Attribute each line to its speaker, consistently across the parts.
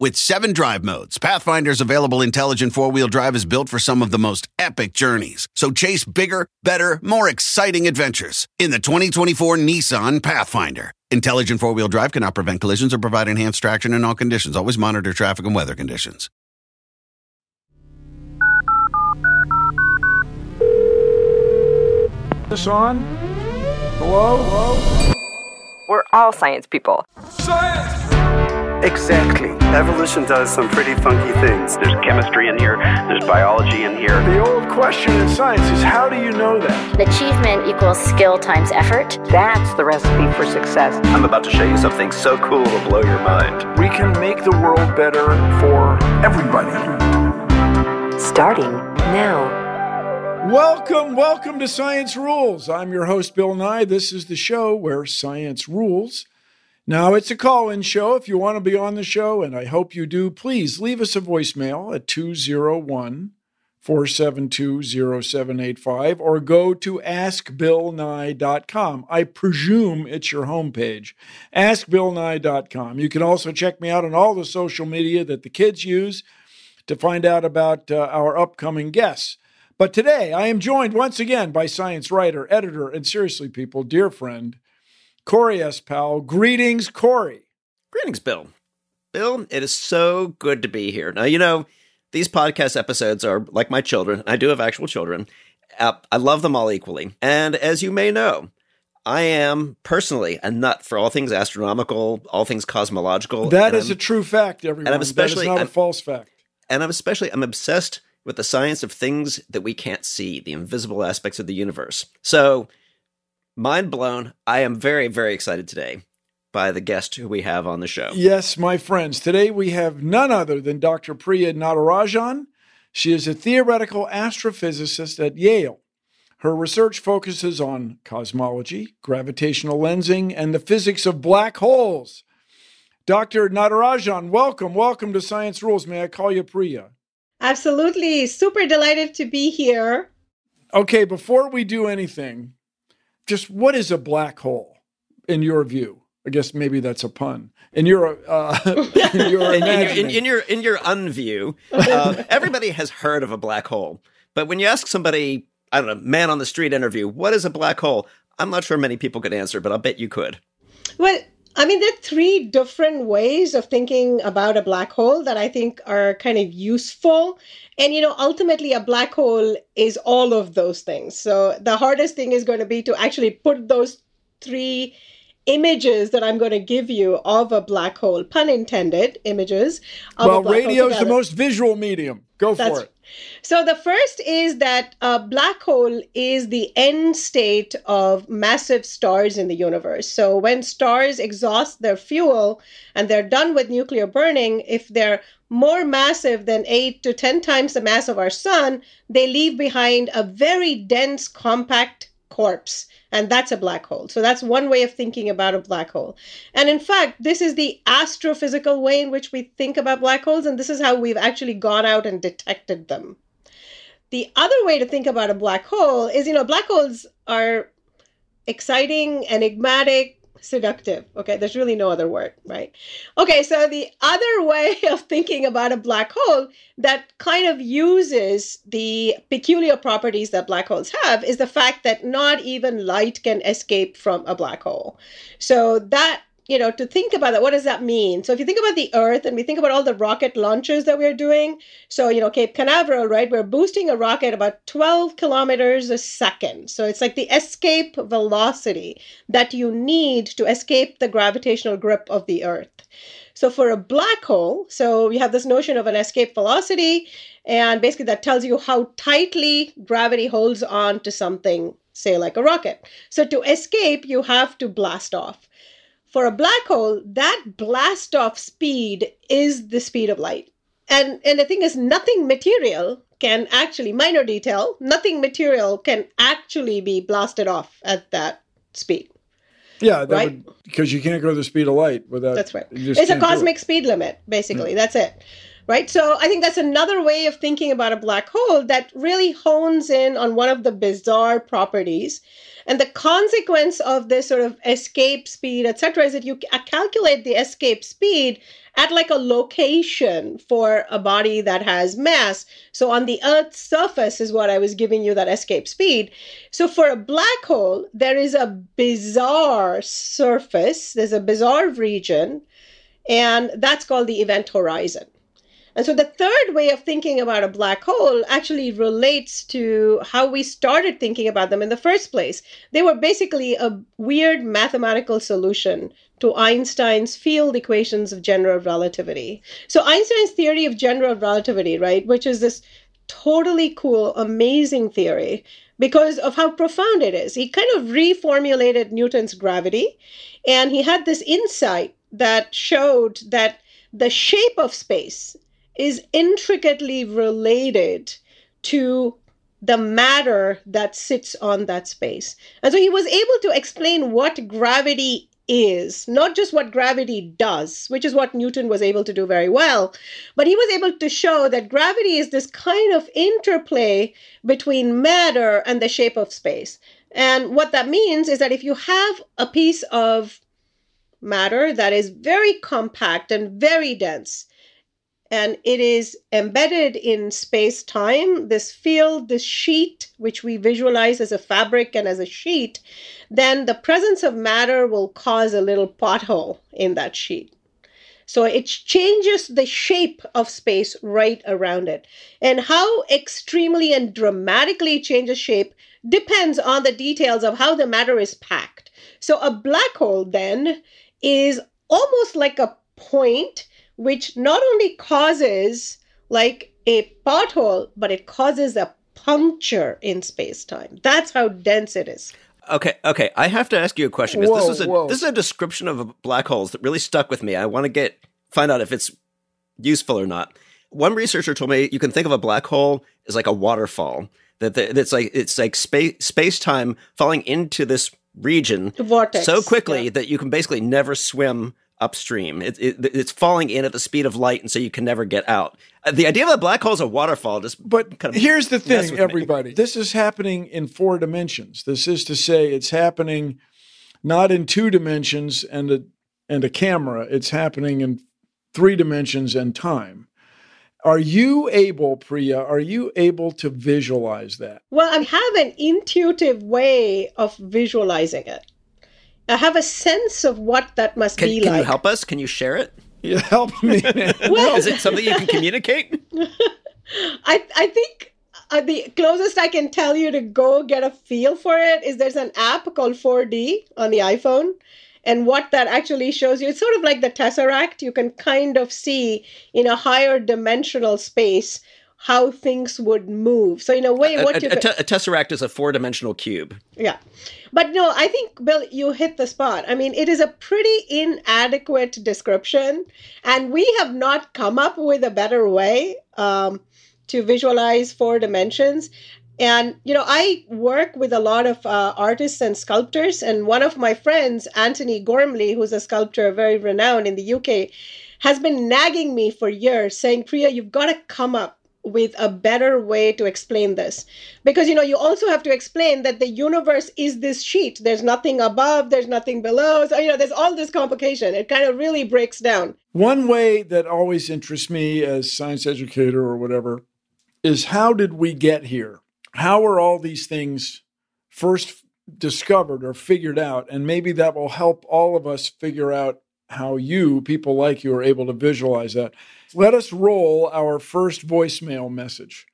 Speaker 1: With seven drive modes, Pathfinder's available intelligent four wheel drive is built for some of the most epic journeys. So chase bigger, better, more exciting adventures in the 2024 Nissan Pathfinder. Intelligent four wheel drive cannot prevent collisions or provide enhanced traction in all conditions. Always monitor traffic and weather conditions.
Speaker 2: This on? Hello? Hello?
Speaker 3: We're all science people.
Speaker 2: Science!
Speaker 4: Exactly. Evolution does some pretty funky things.
Speaker 5: There's chemistry in here, there's biology in here.
Speaker 2: The old question in science is how do you know that?
Speaker 6: Achievement equals skill times effort.
Speaker 7: That's the recipe for success.
Speaker 5: I'm about to show you something so cool it'll blow your mind.
Speaker 2: We can make the world better for everybody.
Speaker 7: Starting now.
Speaker 2: Welcome, welcome to Science Rules. I'm your host, Bill Nye. This is the show where science rules. Now, it's a call in show. If you want to be on the show, and I hope you do, please leave us a voicemail at 201 472 0785 or go to askbillnye.com. I presume it's your homepage, askbillnye.com. You can also check me out on all the social media that the kids use to find out about uh, our upcoming guests. But today, I am joined once again by science writer, editor, and seriously, people, dear friend, Corey S. Powell. Greetings, Corey.
Speaker 8: Greetings, Bill. Bill, it is so good to be here. Now, you know, these podcast episodes are like my children. I do have actual children. Uh, I love them all equally. And as you may know, I am personally a nut for all things astronomical, all things cosmological.
Speaker 2: That is I'm, a true fact, everyone.
Speaker 8: And I'm especially
Speaker 2: not
Speaker 8: I'm,
Speaker 2: a false fact.
Speaker 8: And I'm especially I'm obsessed with the science of things that we can't see, the invisible aspects of the universe. So, mind blown. I am very, very excited today by the guest who we have on the show.
Speaker 2: Yes, my friends. Today we have none other than Dr. Priya Natarajan. She is a theoretical astrophysicist at Yale. Her research focuses on cosmology, gravitational lensing, and the physics of black holes. Dr. Natarajan, welcome. Welcome to Science Rules. May I call you Priya?
Speaker 9: Absolutely. Super delighted to be here.
Speaker 2: Okay, before we do anything, just what is a black hole in your view? I guess maybe that's a pun. In your, uh, in, your
Speaker 8: in, in, in, your in your unview, uh, everybody has heard of a black hole. But when you ask somebody, I don't know, man on the street interview, what is a black hole? I'm not sure many people could answer, but I'll bet you could.
Speaker 9: Well, I mean, there are three different ways of thinking about a black hole that I think are kind of useful. And, you know, ultimately, a black hole is all of those things. So the hardest thing is going to be to actually put those three images that I'm going to give you of a black hole, pun intended, images.
Speaker 2: well, radio is the most visual medium. Go That's, for it.
Speaker 9: So the first is that a black hole is the end state of massive stars in the universe. So when stars exhaust their fuel and they're done with nuclear burning, if they're more massive than 8 to 10 times the mass of our sun, they leave behind a very dense compact corpse and that's a black hole. So that's one way of thinking about a black hole. And in fact, this is the astrophysical way in which we think about black holes, and this is how we've actually gone out and detected them. The other way to think about a black hole is, you know, black holes are exciting, enigmatic, seductive. Okay, there's really no other word, right? Okay, so the other way of thinking about a black hole that kind of uses the peculiar properties that black holes have is the fact that not even light can escape from a black hole. So that you know, to think about that, what does that mean? So if you think about the Earth and we think about all the rocket launches that we're doing, so you know, Cape Canaveral, right? We're boosting a rocket about 12 kilometers a second. So it's like the escape velocity that you need to escape the gravitational grip of the Earth. So for a black hole, so you have this notion of an escape velocity, and basically that tells you how tightly gravity holds on to something, say like a rocket. So to escape, you have to blast off for a black hole, that blast off speed is the speed of light. And and the thing is nothing material can actually minor detail, nothing material can actually be blasted off at that speed.
Speaker 2: Yeah, right? Would, because you can't go the speed of light without
Speaker 9: That's right. It's a cosmic it. speed limit basically. Yeah. That's it right? So I think that's another way of thinking about a black hole that really hones in on one of the bizarre properties. And the consequence of this sort of escape speed, etc., is that you calculate the escape speed at like a location for a body that has mass. So on the Earth's surface is what I was giving you that escape speed. So for a black hole, there is a bizarre surface, there's a bizarre region, and that's called the event horizon. And so the third way of thinking about a black hole actually relates to how we started thinking about them in the first place. They were basically a weird mathematical solution to Einstein's field equations of general relativity. So Einstein's theory of general relativity, right, which is this totally cool, amazing theory because of how profound it is. He kind of reformulated Newton's gravity and he had this insight that showed that the shape of space is intricately related to the matter that sits on that space. And so he was able to explain what gravity is, not just what gravity does, which is what Newton was able to do very well, but he was able to show that gravity is this kind of interplay between matter and the shape of space. And what that means is that if you have a piece of matter that is very compact and very dense, and it is embedded in space time, this field, this sheet, which we visualize as a fabric and as a sheet, then the presence of matter will cause a little pothole in that sheet. So it changes the shape of space right around it. And how extremely and dramatically it changes shape depends on the details of how the matter is packed. So a black hole then is almost like a point which not only causes like a pothole, but it causes a puncture in space time. That's how dense it is.
Speaker 8: Okay, okay. I have to ask you a question because this is a whoa. this is a description of black holes that really stuck with me. I want to get find out if it's useful or not. One researcher told me you can think of a black hole as like a waterfall. That that's like it's like space space time falling into this region
Speaker 9: Vortex,
Speaker 8: so quickly yeah. that you can basically never swim upstream. It, it, it's falling in at the speed of light, and so you can never get out. Uh, the idea of a black hole is a waterfall just.
Speaker 2: But
Speaker 8: kind of
Speaker 2: here's the thing, everybody: me. this is happening in four dimensions. This is to say, it's happening not in two dimensions and a and a camera. It's happening in three dimensions and time. Are you able, Priya, are you able to visualize that?
Speaker 9: Well, I have an intuitive way of visualizing it. I have a sense of what that must
Speaker 8: can,
Speaker 9: be
Speaker 8: can
Speaker 9: like. Can
Speaker 8: you help us? Can you share it?
Speaker 2: Yeah, help me.
Speaker 8: well, is it something you can communicate?
Speaker 9: I I think uh, the closest I can tell you to go get a feel for it is there's an app called 4D on the iPhone. And what that actually shows you, it's sort of like the Tesseract. You can kind of see in a higher dimensional space how things would move. So in a way, what
Speaker 8: a, a, a, a tesseract is a four-dimensional cube.
Speaker 9: Yeah, but no, I think Bill, you hit the spot. I mean, it is a pretty inadequate description, and we have not come up with a better way um, to visualize four dimensions. And you know, I work with a lot of uh, artists and sculptors, and one of my friends, Antony Gormley, who's a sculptor very renowned in the UK, has been nagging me for years, saying, "Priya, you've got to come up with a better way to explain this. Because you know you also have to explain that the universe is this sheet. There's nothing above there's nothing below. So you know there's all this complication. It kind of really breaks down.
Speaker 2: One way that always interests me as science educator or whatever is how did we get here? How are all these things first discovered or figured out. And maybe that will help all of us figure out how you, people like you, are able to visualize that. Let us roll our first voicemail message.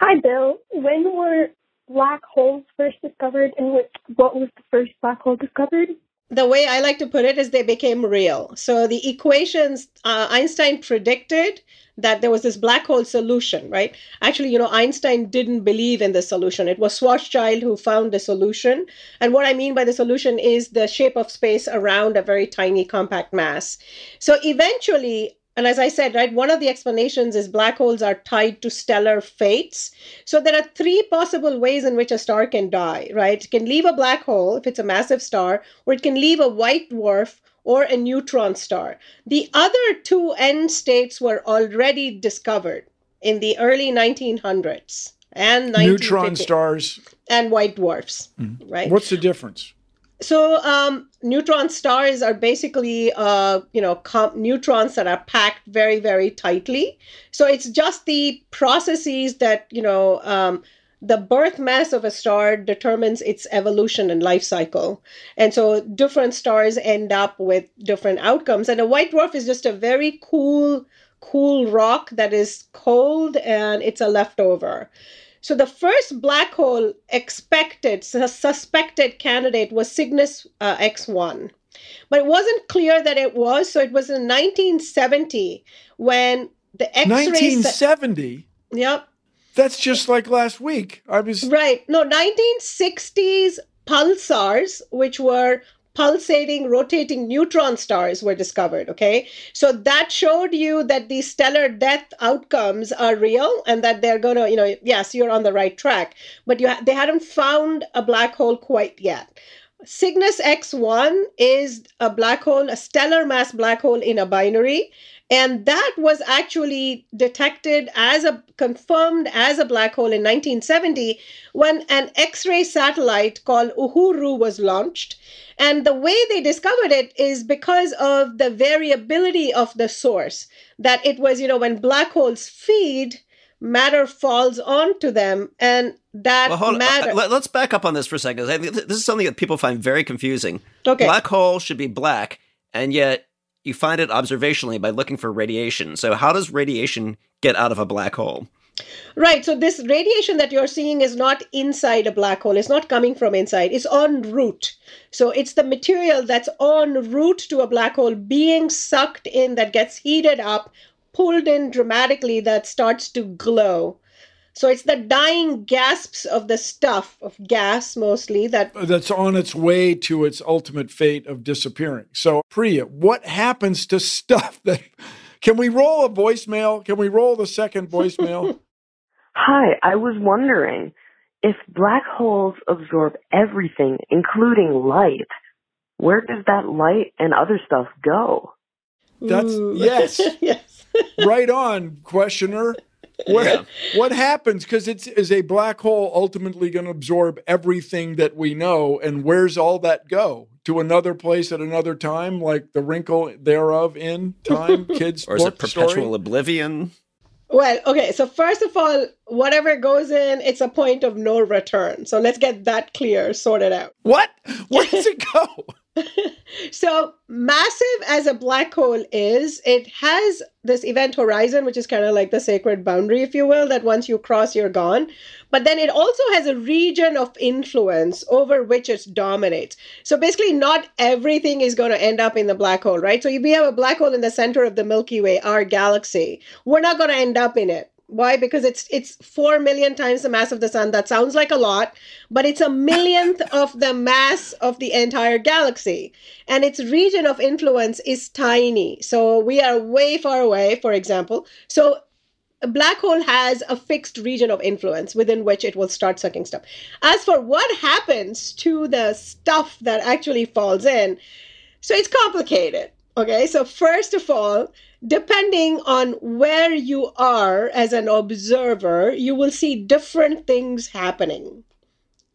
Speaker 10: Hi, Bill. When were black holes first discovered, and what, was the first black hole discovered?
Speaker 9: The way I like to put it is they became real. So the equations uh, Einstein predicted that there was this black hole solution, right? Actually, you know, Einstein didn't believe in the solution. It was Schwarzschild who found the solution. And what I mean by the solution is the shape of space around a very tiny compact mass. So eventually, and as I said, right, one of the explanations is black holes are tied to stellar fates. So there are three possible ways in which a star can die, right? It can leave a black hole if it's a massive star, or it can leave a white dwarf or a neutron star. The other two end states were already discovered in the early 1900s and
Speaker 2: neutron stars
Speaker 9: and white dwarfs, mm. right?
Speaker 2: What's the difference?
Speaker 9: So um, neutron stars are basically uh, you know com- neutrons that are packed very very tightly. So it's just the processes that you know um, the birth mass of a star determines its evolution and life cycle. And so different stars end up with different outcomes. And a white dwarf is just a very cool, cool rock that is cold and it's a leftover. So the first black hole expected, suspected candidate was Cygnus uh, X1. But it wasn't clear that it was. So it was in 1970 when the X
Speaker 2: ray. 1970?
Speaker 9: Yep.
Speaker 2: That's just like last week. I was.
Speaker 9: Right. No, 1960s pulsars, which were pulsating, rotating neutron stars were discovered. Okay. So that showed you that these stellar death outcomes are real and that they're going to, you know, yes, you're on the right track, but you ha- they hadn't found a black hole quite yet. Cygnus X1 is a black hole, a stellar mass black hole in a binary. And that was actually detected as a confirmed as a black hole in 1970 when an X ray satellite called Uhuru was launched. And the way they discovered it is because of the variability of the source. That it was, you know, when black holes feed, matter falls onto them and that well, uh, matter.
Speaker 8: On. Let's back up on this for a second. This is something that people find very confusing.
Speaker 9: Okay.
Speaker 8: Black hole should be black, and yet you find it observationally by looking for radiation. So, how does radiation get out of a black hole?
Speaker 9: Right. So, this radiation that you're seeing is not inside a black hole. It's not coming from inside. It's en route. So, it's the material that's en route to a black hole being sucked in that gets heated up, pulled in dramatically, that starts to glow. So it's the dying gasps of the stuff of gas mostly that uh,
Speaker 2: that's on its way to its ultimate fate of disappearing. So Priya, what happens to stuff that can we roll a voicemail? Can we roll the second voicemail?
Speaker 11: Hi, I was wondering if black holes absorb everything, including light, where does that light and other stuff go?
Speaker 2: That's yes.
Speaker 9: yes.
Speaker 2: right on, questioner. What, yeah. what happens? Because it's is a black hole ultimately going to absorb everything that we know, and where's all that go? To another place at another time, like the wrinkle thereof in time, kids.
Speaker 8: or is
Speaker 2: it
Speaker 8: perpetual
Speaker 2: story?
Speaker 8: oblivion?
Speaker 9: Well, okay. So first of all, whatever goes in, it's a point of no return. So let's get that clear, sorted out.
Speaker 2: What? Where does it go?
Speaker 9: so massive as a black hole is, it has this event horizon, which is kind of like the sacred boundary, if you will, that once you cross, you're gone. But then it also has a region of influence over which it dominates. So basically, not everything is going to end up in the black hole, right? So if we have a black hole in the center of the Milky Way, our galaxy, we're not going to end up in it why? Because it's it's four million times the mass of the sun. That sounds like a lot, but it's a millionth of the mass of the entire galaxy, and its region of influence is tiny. So we are way far away, for example. So a black hole has a fixed region of influence within which it will start sucking stuff. As for what happens to the stuff that actually falls in, so it's complicated. Okay, so first of all, depending on where you are as an observer, you will see different things happening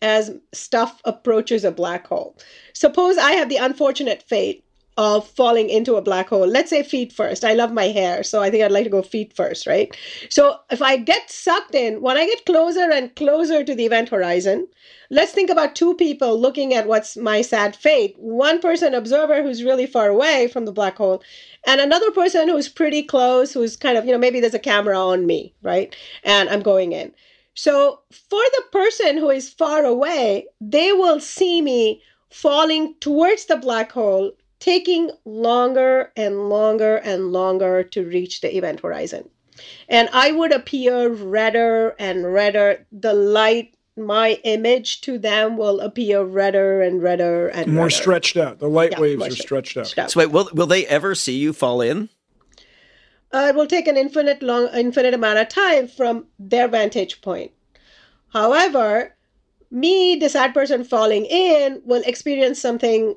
Speaker 9: as stuff approaches a black hole. Suppose I have the unfortunate fate of falling into a black hole. Let's say feet first. I love my hair, so I think I'd like to go feet first, right? So if I get sucked in, when I get closer and closer to the event horizon, let's think about two people looking at what's my sad fate. One person, observer, who's really far away from the black hole, and another person who's pretty close, who's kind of, you know, maybe there's a camera on me, right? And I'm going in. So for the person who is far away, they will see me falling towards the black hole taking longer and longer and longer to reach the event horizon. And I would appear redder and redder. The light, my image to them will appear redder and redder and
Speaker 2: more
Speaker 9: redder.
Speaker 2: stretched out. The light yeah, waves are stretched out.
Speaker 8: So wait, will will they ever see you fall in?
Speaker 9: Uh, it will take an infinite long, infinite amount of time from their vantage point. However, me, the sad person falling in, will experience something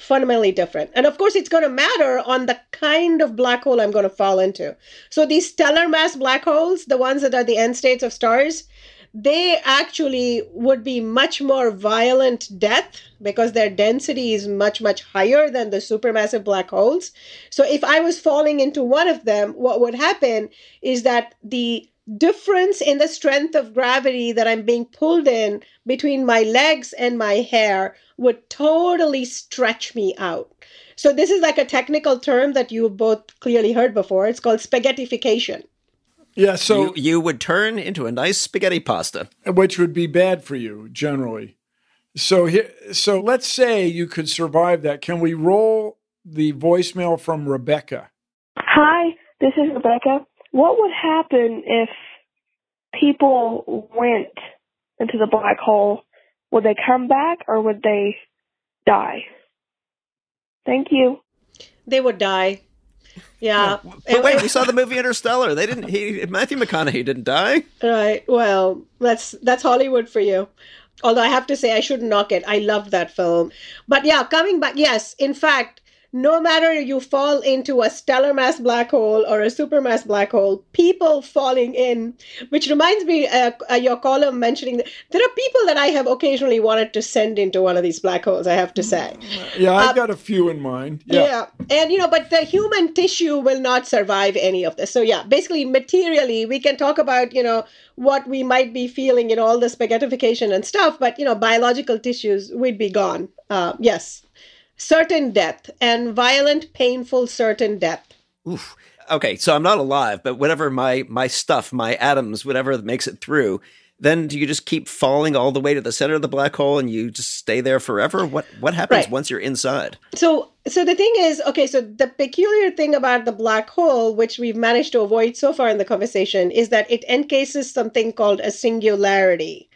Speaker 9: fundamentally different. And of course, it's going to matter on the kind of black hole I'm going to fall into. So these stellar mass black holes, the ones that are the end states of stars, they actually would be much more violent death because their density is much much higher than the supermassive black holes so if i was falling into one of them what would happen is that the difference in the strength of gravity that I'm being pulled in between my legs and my hair would totally stretch me out. So, this is like a technical term that you both clearly heard before. It's called spaghettification.
Speaker 2: Yeah, so
Speaker 8: you, you would turn into a nice spaghetti pasta,
Speaker 2: which would be bad for you generally. So here, so let's say you could survive that. Can we roll the voicemail from Rebecca?
Speaker 10: Hi, this is Rebecca what would happen if people went into the black hole? Would they come back or would they die? Thank you.
Speaker 9: They would die. Yeah.
Speaker 8: But wait, we saw the movie Interstellar. They didn't. He Matthew McConaughey didn't die.
Speaker 9: Right. Well, that's that's Hollywood for you. Although I have to say, I shouldn't knock it. I loved that film. But yeah, coming back. Yes, in fact, no matter you fall into a stellar mass black hole or a supermass black hole, people falling in, which reminds me, uh, uh, your column mentioning that there are people that I have occasionally wanted to send into one of these black holes, I have to say.
Speaker 2: Yeah, I've um, got a few in mind. Yeah.
Speaker 9: yeah. And, you know, but the human tissue will not survive any of this. So, yeah, basically, materially, we can talk about, you know, what we might be feeling in all the spaghettification and stuff, but, you know, biological tissues we'd be gone. Uh, yes certain death and violent, painful, certain death.
Speaker 8: Oof. Okay, so I'm not alive, but whatever my my stuff, my atoms, whatever makes it through, then do you just keep falling all the way to the center of the black hole and you just stay there forever? What what happens right. once you're inside?
Speaker 9: So so the thing is, okay, so the peculiar thing about the black hole, which we've managed to avoid so far in the conversation, is that it encases something called a singularity.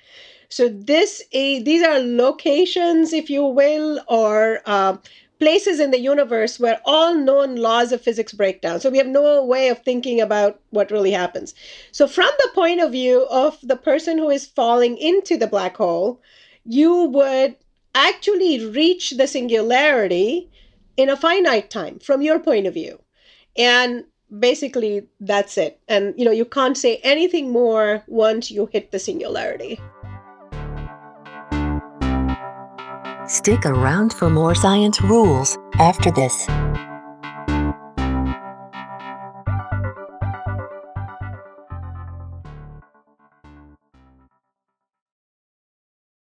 Speaker 9: So this these are locations, if you will, or uh, places in the universe where all known laws of physics break down. So we have no way of thinking about what really happens. So from the point of view of the person who is falling into the black hole, you would actually reach the singularity in a finite time from your point of view. And basically that's it. And you know, you can't say anything more once you hit the singularity.
Speaker 7: Stick around for more science rules after this.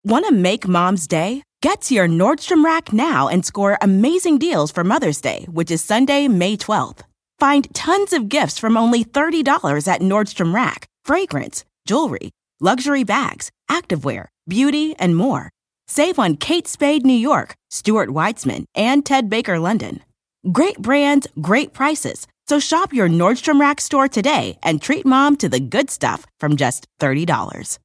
Speaker 12: Want to make mom's day? Get to your Nordstrom Rack now and score amazing deals for Mother's Day, which is Sunday, May 12th. Find tons of gifts from only $30 at Nordstrom Rack fragrance, jewelry, luxury bags, activewear, beauty, and more. Save on Kate Spade New York, Stuart Weitzman, and Ted Baker London. Great brands, great prices. So shop your Nordstrom Rack store today and treat mom to the good stuff from just $30.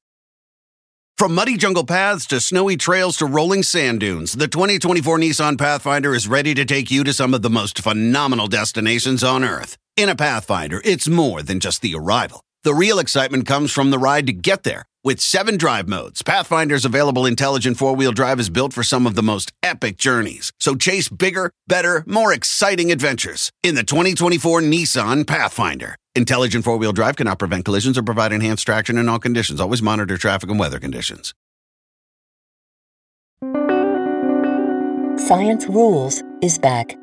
Speaker 1: From muddy jungle paths to snowy trails to rolling sand dunes, the 2024 Nissan Pathfinder is ready to take you to some of the most phenomenal destinations on Earth. In a Pathfinder, it's more than just the arrival. The real excitement comes from the ride to get there with seven drive modes, Pathfinder's available intelligent four wheel drive is built for some of the most epic journeys. So chase bigger, better, more exciting adventures in the 2024 Nissan Pathfinder. Intelligent four wheel drive cannot prevent collisions or provide enhanced traction in all conditions. Always monitor traffic and weather conditions.
Speaker 7: Science Rules is back.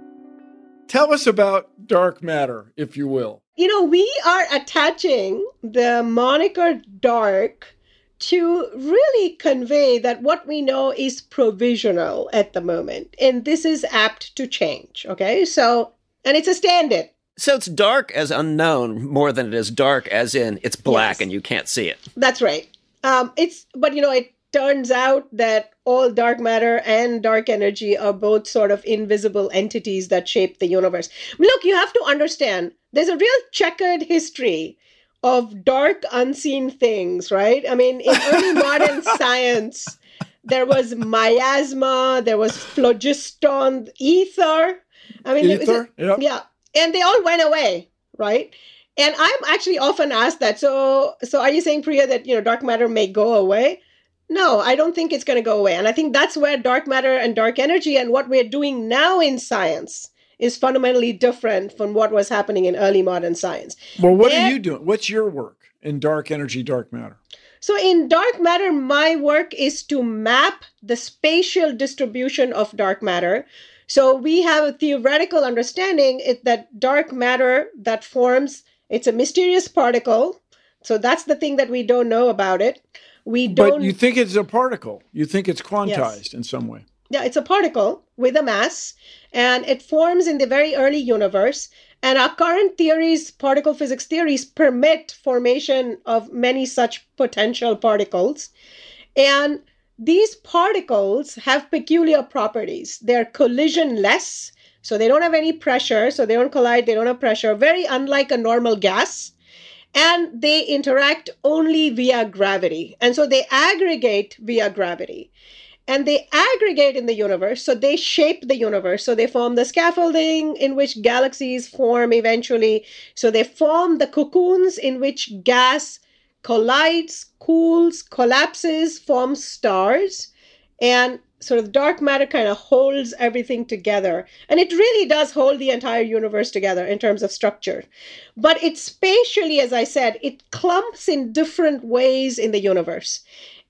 Speaker 2: Tell us about dark matter, if you will.
Speaker 9: You know, we are attaching the moniker dark to really convey that what we know is provisional at the moment. And this is apt to change. Okay. So, and it's a stand in.
Speaker 8: So it's dark as unknown more than it is dark as in it's black
Speaker 9: Yes.
Speaker 8: and you can't see it.
Speaker 9: That's right. Um, it's, but you know, it turns out that all dark matter and dark energy are both sort of invisible entities that shape the universe. Look, you have to understand there's a real checkered history of dark, unseen things, right? I mean, in early modern science, there was miasma, there was phlogiston, ether. I mean,
Speaker 2: Ether? Yep.
Speaker 9: yeah, and they all went away, right? And I'm actually often asked that. So, so are you saying, Priya, that you know dark matter may go away? No, I don't think it's going to go away. And I think that's where dark matter and dark energy and what we're doing now in science is fundamentally different from what was happening in early modern science.
Speaker 2: Well, what
Speaker 9: There-
Speaker 2: are you doing? What's your work in dark energy, dark matter?
Speaker 9: So, in dark matter, my work is to map the spatial distribution of dark matter. So, we have a theoretical understanding that dark matter that forms, it's a mysterious particle. So, that's the thing that we don't know about it. We don't.
Speaker 2: But you think it's a particle. You think it's quantized in some way.
Speaker 9: Yeah, it's a particle with a mass, and it forms in the very early universe. And our current theories, particle physics theories, permit formation of many such potential particles. And these particles have peculiar properties. They're collisionless, so they don't have any pressure, so they don't collide, they don't have pressure, very unlike a normal gas. And they interact only via gravity. And so they aggregate via gravity and they aggregate in the universe. So they shape the universe. So they form the scaffolding in which galaxies form eventually. So they form the cocoons in which gas collides cools collapses forms stars. And sort of dark matter kind of holds everything together. And it really does hold the entire universe together in terms of structure. But it spatially as i said it clumps in different ways in the universe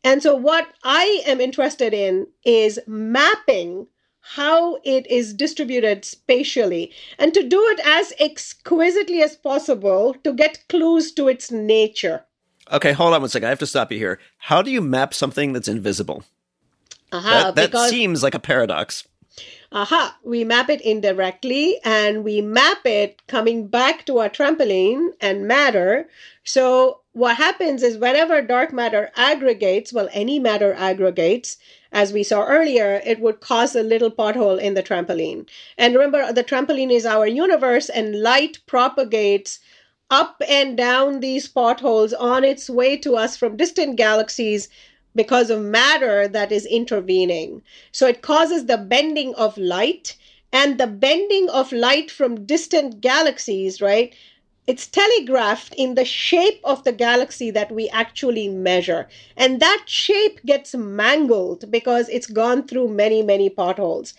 Speaker 9: and so, what I am interested in is mapping how it is distributed spatially and to do it as exquisitely as possible to get clues to its nature.
Speaker 8: Okay, hold on one second. I have to stop you here. How do you map something that's invisible?
Speaker 9: Aha,
Speaker 8: that that
Speaker 9: because
Speaker 8: seems like a paradox.
Speaker 9: aha, we map it indirectly and we map it coming back to our trampoline and matter. So what happens is whenever dark matter aggregates, well, any matter aggregates, as we saw earlier, it would cause a little pothole in the trampoline. And remember, the trampoline is our universe, and light propagates up and down these potholes on its way to us from distant galaxies because of matter that is intervening. So it causes the bending of light, and the bending of light from distant galaxies, right? It's telegraphed in the shape of the galaxy that we actually measure. And that shape gets mangled because it's gone through many, many potholes.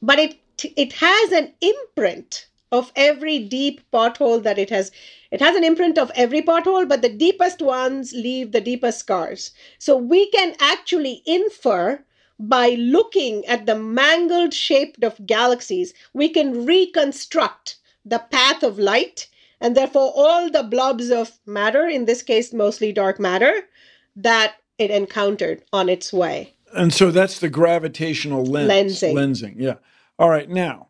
Speaker 9: But it it has an imprint of every deep pothole that it has. It has an imprint of every pothole, but the deepest ones leave the deepest scars. So we can actually infer by looking at the mangled shape of galaxies, we can reconstruct the path of light and therefore all the blobs of matter, in this case mostly dark matter, that it encountered on its way.
Speaker 2: And so that's the gravitational lens.
Speaker 9: Lensing.
Speaker 2: Lensing, yeah. All right, now,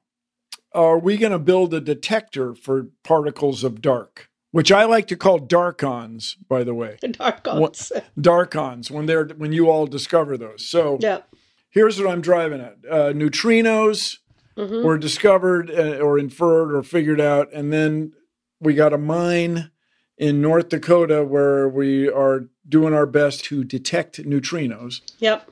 Speaker 2: are we going to build a detector for particles of dark? Which I like to call darkons, by the way.
Speaker 9: Darkons.
Speaker 2: Darkons, when they're when you all discover those. So
Speaker 9: Yeah.
Speaker 2: here's what I'm driving at: uh, neutrinos
Speaker 9: Mhm.
Speaker 2: were discovered uh, or inferred or figured out, and then we got a mine in North Dakota where we are doing our best to detect neutrinos.
Speaker 9: Yep.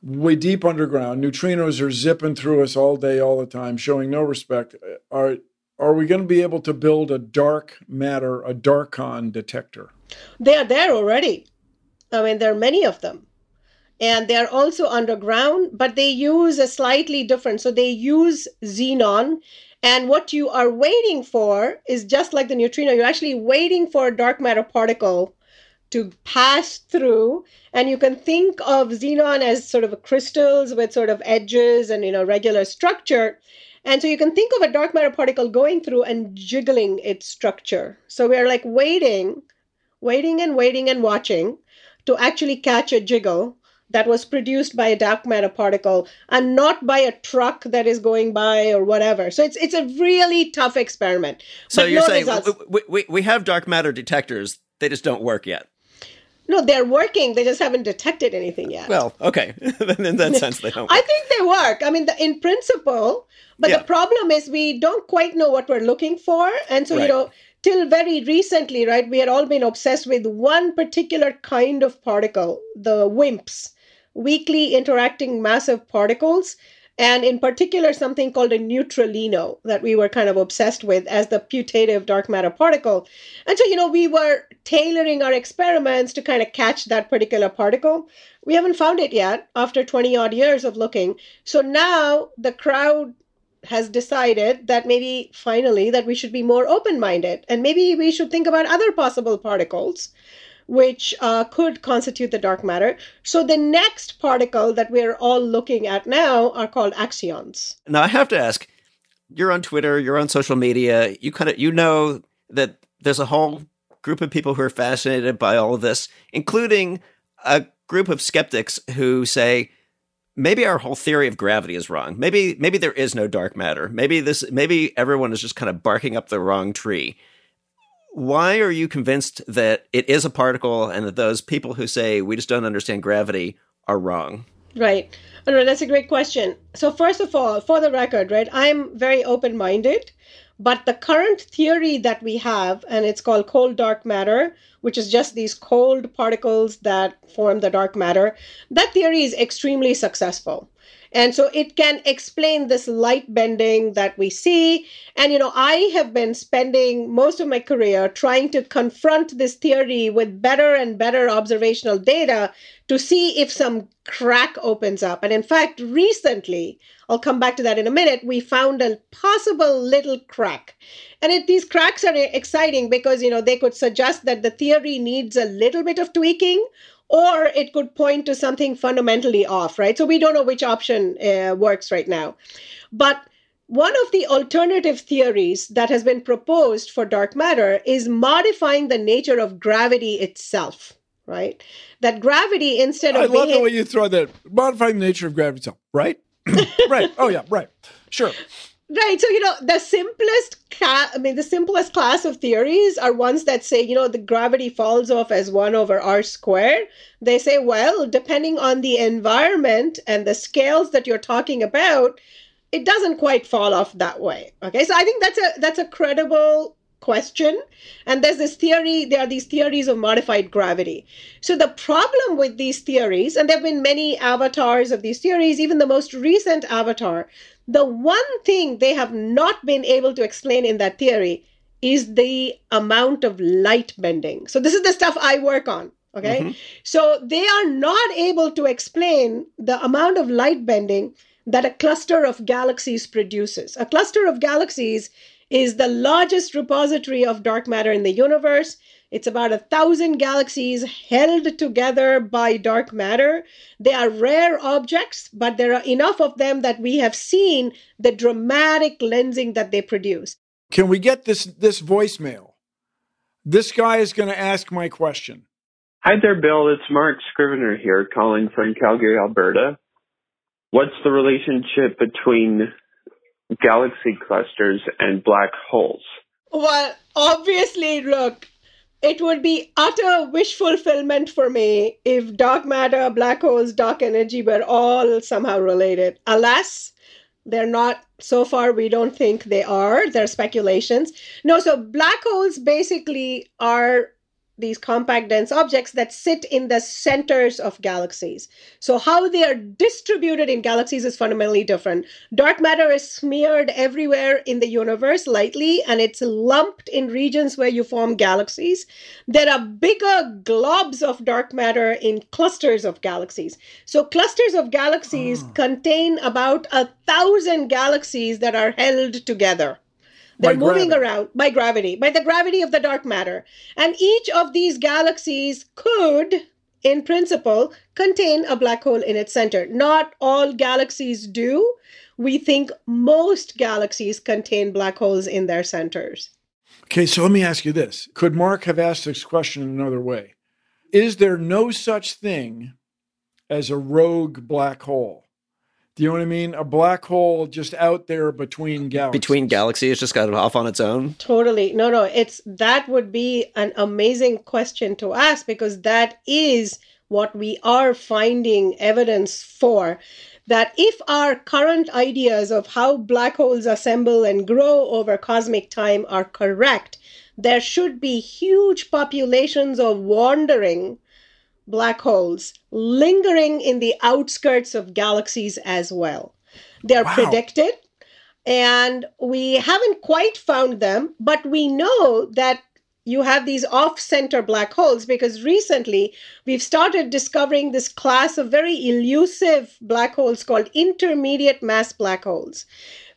Speaker 2: Way deep underground, neutrinos are zipping through us all day, all the time, showing no respect. Are are we going to be able to build a dark matter, a darkon detector?
Speaker 9: They are there already. I mean, there are many of them. And they're also underground, but they use a slightly different. So they use xenon. And what you are waiting for is just like the neutrino, you're actually waiting for a dark matter particle to pass through. And you can think of xenon as sort of crystals with sort of edges and, you know, regular structure. And so you can think of a dark matter particle going through and jiggling its structure. So we're like waiting, waiting and waiting and watching to actually catch a jiggle that was produced by a dark matter particle and not by a truck that is going by or whatever. So it's it's a really tough experiment.
Speaker 8: So
Speaker 9: But
Speaker 8: you're
Speaker 9: no
Speaker 8: saying we, we, we have dark matter detectors, they just don't work yet.
Speaker 9: no, they're working. They just haven't detected anything yet.
Speaker 8: Well, okay. then in that sense, they don't.
Speaker 9: I think they work. I mean, the, in principle, but
Speaker 8: Yeah.
Speaker 9: the problem is we don't quite know what we're looking for, and so you know, till very recently, right, we had all been obsessed with one particular kind of particle, the WIMPs, weakly interacting massive particles. And in particular, something called a neutralino that we were kind of obsessed with as the putative dark matter particle. And so, you know, we were tailoring our experiments to kind of catch that particular particle. We haven't found it yet after 20 odd years of looking. So now the crowd has decided that maybe finally that we should be more open-minded and maybe we should think about other possible particles which uh, could constitute the dark matter so the next particle that we're all looking at now are called axions
Speaker 8: Now I have to ask, you're on Twitter, you're on social media, you kind of you know that there's a whole group of people who are fascinated by all of this, including a group of skeptics who say maybe our whole theory of gravity is wrong. Maybe maybe there is no dark matter. Maybe this maybe everyone is just kind of barking up the wrong tree. Why are you convinced that it is a particle and that those people who say we just don't understand gravity are wrong?
Speaker 9: Right. Oh, no, that's a great question. So, first of all, for the record, right, I'm very open minded, but the current theory that we have, and it's called cold dark matter, which is just these cold particles that form the dark matter, that theory is extremely successful. And so it can explain this light bending that we see. And, you know, I have been spending most of my career trying to confront this theory with better and better observational data to see if some crack opens up. And in fact, recently, I'll come back to that in a minute, we found a possible little crack. And it, these cracks are exciting because, you know, they could suggest that the theory needs a little bit of tweaking or it could point to something fundamentally off, right? So we don't know which option uh, works right now. But one of the alternative theories that has been proposed for dark matter is modifying the nature of gravity itself, right? That gravity, instead of
Speaker 2: I love the way you throw that. Modifying the nature of gravity itself, right? right. Oh yeah, right. Sure.
Speaker 9: Right. So, you know, the simplest, ca- I mean, the simplest class of theories are ones that say, you know, the gravity falls off as one over r squared. They say, well, depending on the environment and the scales that you're talking about, it doesn't quite fall off that way. Okay. So I think that's a, that's a credible question. And there's this theory, there are these theories of modified gravity. So the problem with these theories, and there have been many avatars of these theories, even the most recent avatar, the one thing they have not been able to explain in that theory is the amount of light bending. So this is the stuff I work on. Okay.
Speaker 13: Mhm.
Speaker 9: So they are not able to explain the amount of light bending that a cluster of galaxies produces. A cluster of galaxies is the largest repository of dark matter in the universe. It's about a thousand galaxies held together by dark matter. They are rare objects, but there are enough of them that we have seen the dramatic lensing that they produce.
Speaker 2: Can we get this this voicemail? This guy is going to ask my question.
Speaker 13: Hi there, Bill. It's Mark Scrivener here calling from Calgary, Alberta. What's the relationship between galaxy clusters and black holes?
Speaker 9: Well, obviously, look, it would be utter wish fulfillment for me if dark matter, black holes, dark energy were all somehow related. Alas, they're not. So far, we don't think they are. They're speculations. No, so black holes basically are these compact dense objects that sit in the centers of galaxies. So, how they are distributed in galaxies is fundamentally different. Dark matter is smeared everywhere in the universe lightly, and it's lumped in regions where you form galaxies. There are bigger globs of dark matter in clusters of galaxies. So, clusters of galaxies ah. contain about a thousand galaxies that are held together. They're
Speaker 2: By
Speaker 9: moving
Speaker 2: gravity.
Speaker 9: around by gravity, by the gravity of the dark matter. And each of these galaxies could, in principle, contain a black hole in its center. Not all galaxies do. we think most galaxies contain black holes in their centers.
Speaker 2: Okay, so let me ask you this. Could Mark have asked this question another way? Is there no such thing as a rogue black hole? Do you know what I mean? A black hole just out there between galaxies.
Speaker 8: Between galaxies, just got it off on its own.
Speaker 9: Totally. No, no. It's that would be an amazing question to ask because that is what we are finding evidence for that if our current ideas of how black holes assemble and grow over cosmic time are correct, there should be huge populations of wandering black holes lingering in the outskirts of galaxies as well. They're wow. predicted, and we haven't quite found them, but we know that you have these off center black holes because recently we've started discovering this class of very elusive black holes called intermediate mass black holes.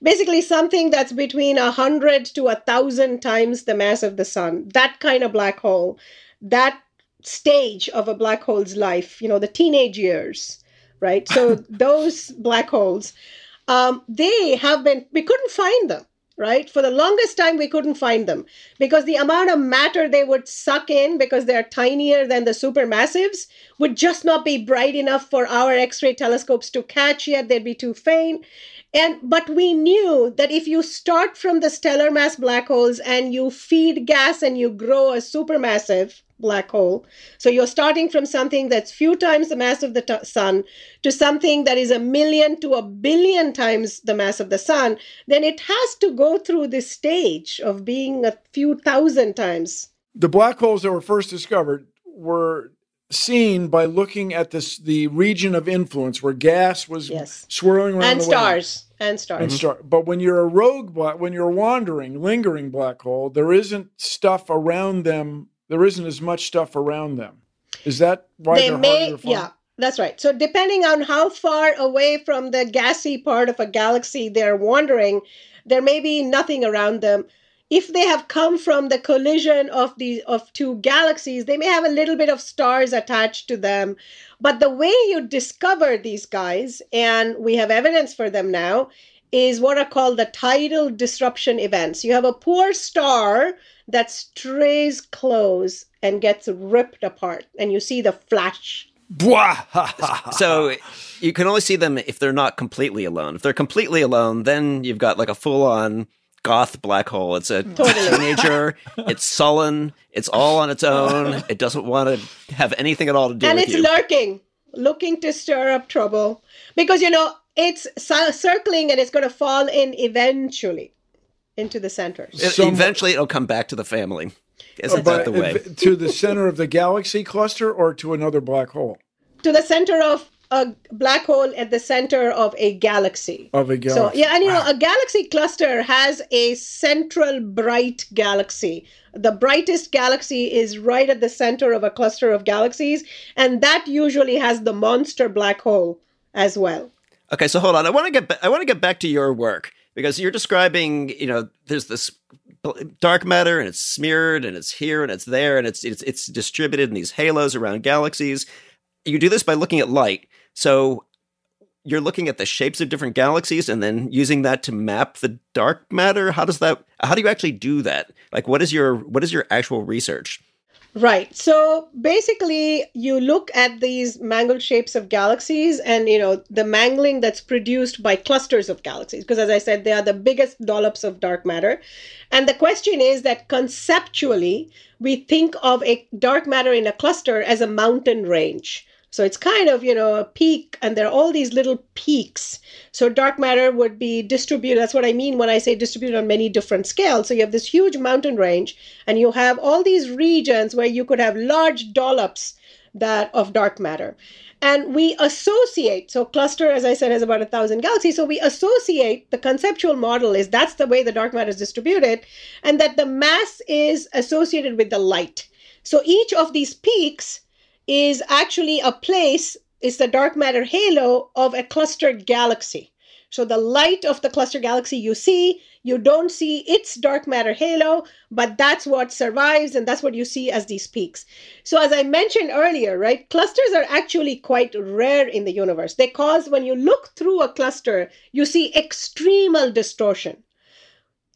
Speaker 9: Basically, something that's between 100 to 1,000 times the mass of the sun. That kind of black hole. That stage of a black hole's life, you know, the teenage years, right? So those black holes, um, they have been, we couldn't find them right? For the longest time, we couldn't find them because the amount of matter they would suck in because they're tinier than the supermassives would just not be bright enough for our X ray telescopes to catch yet. They'd be too faint. And but we knew that if you start from the stellar mass black holes and you feed gas and you grow a supermassive, black hole. So you're starting from something that's few times the mass of the t- sun to something that is a million to a billion times the mass of the sun, then it has to go through this stage of being a few thousand times.
Speaker 2: The black holes that were first discovered were seen by looking at this the region of influence where gas was
Speaker 9: yes.
Speaker 2: swirling around
Speaker 9: and stars and stars and star.
Speaker 2: But when you're a rogue black, when you're wandering, lingering black hole, there isn't stuff around them there isn't as much stuff around them. Is that why they are may?
Speaker 9: Yeah, that's right. So depending on how far away from the gassy part of a galaxy they're wandering, there may be nothing around them. If they have come from the collision of the of two galaxies, they may have a little bit of stars attached to them. But the way you discover these guys, and we have evidence for them now, is what are called the tidal disruption events. You have a poor star that strays close and gets ripped apart, and you see the flash.
Speaker 8: so you can only see them if they're not completely alone. If they're completely alone, then you've got like a full on goth black hole. It's a totally. teenager. it's sullen. It's all on its own. It doesn't want to have anything at all to do
Speaker 9: and
Speaker 8: with
Speaker 9: you. And it's lurking, looking to stir up trouble. Because, you know, it's circling and it's going to fall in eventually into the center.
Speaker 8: eventually, it'll come back to the family. Isn't uh, that the way?
Speaker 2: to the center of the galaxy cluster or to another black hole?
Speaker 9: To the center of a black hole at the center of a galaxy.
Speaker 2: Of a galaxy.
Speaker 9: So, yeah, and you wow. know, a galaxy cluster has a central bright galaxy. The brightest galaxy is right at the center of a cluster of galaxies, and that usually has the monster black hole as well.
Speaker 8: Okay, so hold on. I want to get ba- I want to get back to your work because you're describing, you know, there's this dark matter and it's smeared and it's here and it's there and it's it's it's distributed in these halos around galaxies. You do this by looking at light. So you're looking at the shapes of different galaxies and then using that to map the dark matter. How does that how do you actually do that? Like what is your what is your actual research?
Speaker 9: Right. So basically, you look at these mangled shapes of galaxies and, you know, the mangling that's produced by clusters of galaxies, because as I said, they are the biggest dollops of dark matter. And the question is that conceptually, we think of a dark matter in a cluster as a mountain range. So it's kind of, you know, a peak, and there are all these little peaks. So dark matter would be distributed. That's what I mean when I say distributed on many different scales. So you have this huge mountain range, and you have all these regions where you could have large dollops that of dark matter. And we associate, so cluster, as I said, has about a thousand galaxies. So we associate the conceptual model is that's the way the dark matter is distributed, and that the mass is associated with the light. So each of these peaks is actually a place, is the dark matter halo of a cluster galaxy. So the light of the cluster galaxy you see, you don't see its dark matter halo, but that's what survives and that's what you see as these peaks. So as I mentioned earlier, right, clusters are actually quite rare in the universe. They cause when you look through a cluster, you see extremal distortion.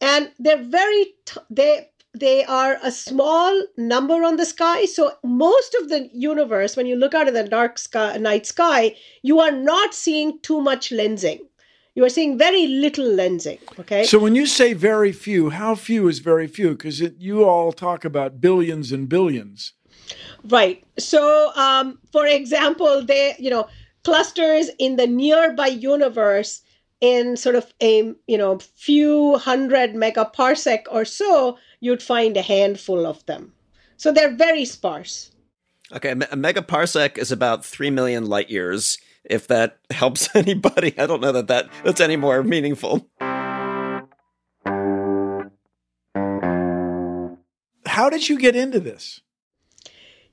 Speaker 9: And they're very t- they they are a small number on the sky. So most of the universe, when you look out at the dark sky, night sky, you are not seeing too much lensing. You are seeing very little lensing. Okay.
Speaker 2: So when you say very few, how few is very few? Because you all talk about billions and billions.
Speaker 9: Right. So, um, for example, they, you know, clusters in the nearby universe in sort of a you know few hundred megaparsec or so you'd find a handful of them. So they're very sparse.
Speaker 8: Okay, a megaparsec is about 3 million light years. If that helps anybody, I don't know that, that that's any more meaningful.
Speaker 2: How did you get into this?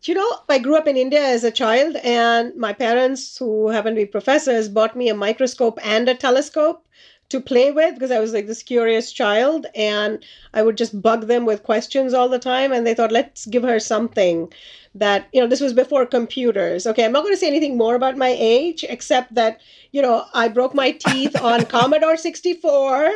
Speaker 9: You know, I grew up in India as a child, and my parents, who happen to be professors, bought me a microscope and a telescope to play with because I was like this curious child and I would just bug them with questions all the time. And they thought, let's give her something that, you know, this was before computers. Okay, I'm not going to say anything more about my age except that, you know, I broke my teeth on Commodore 64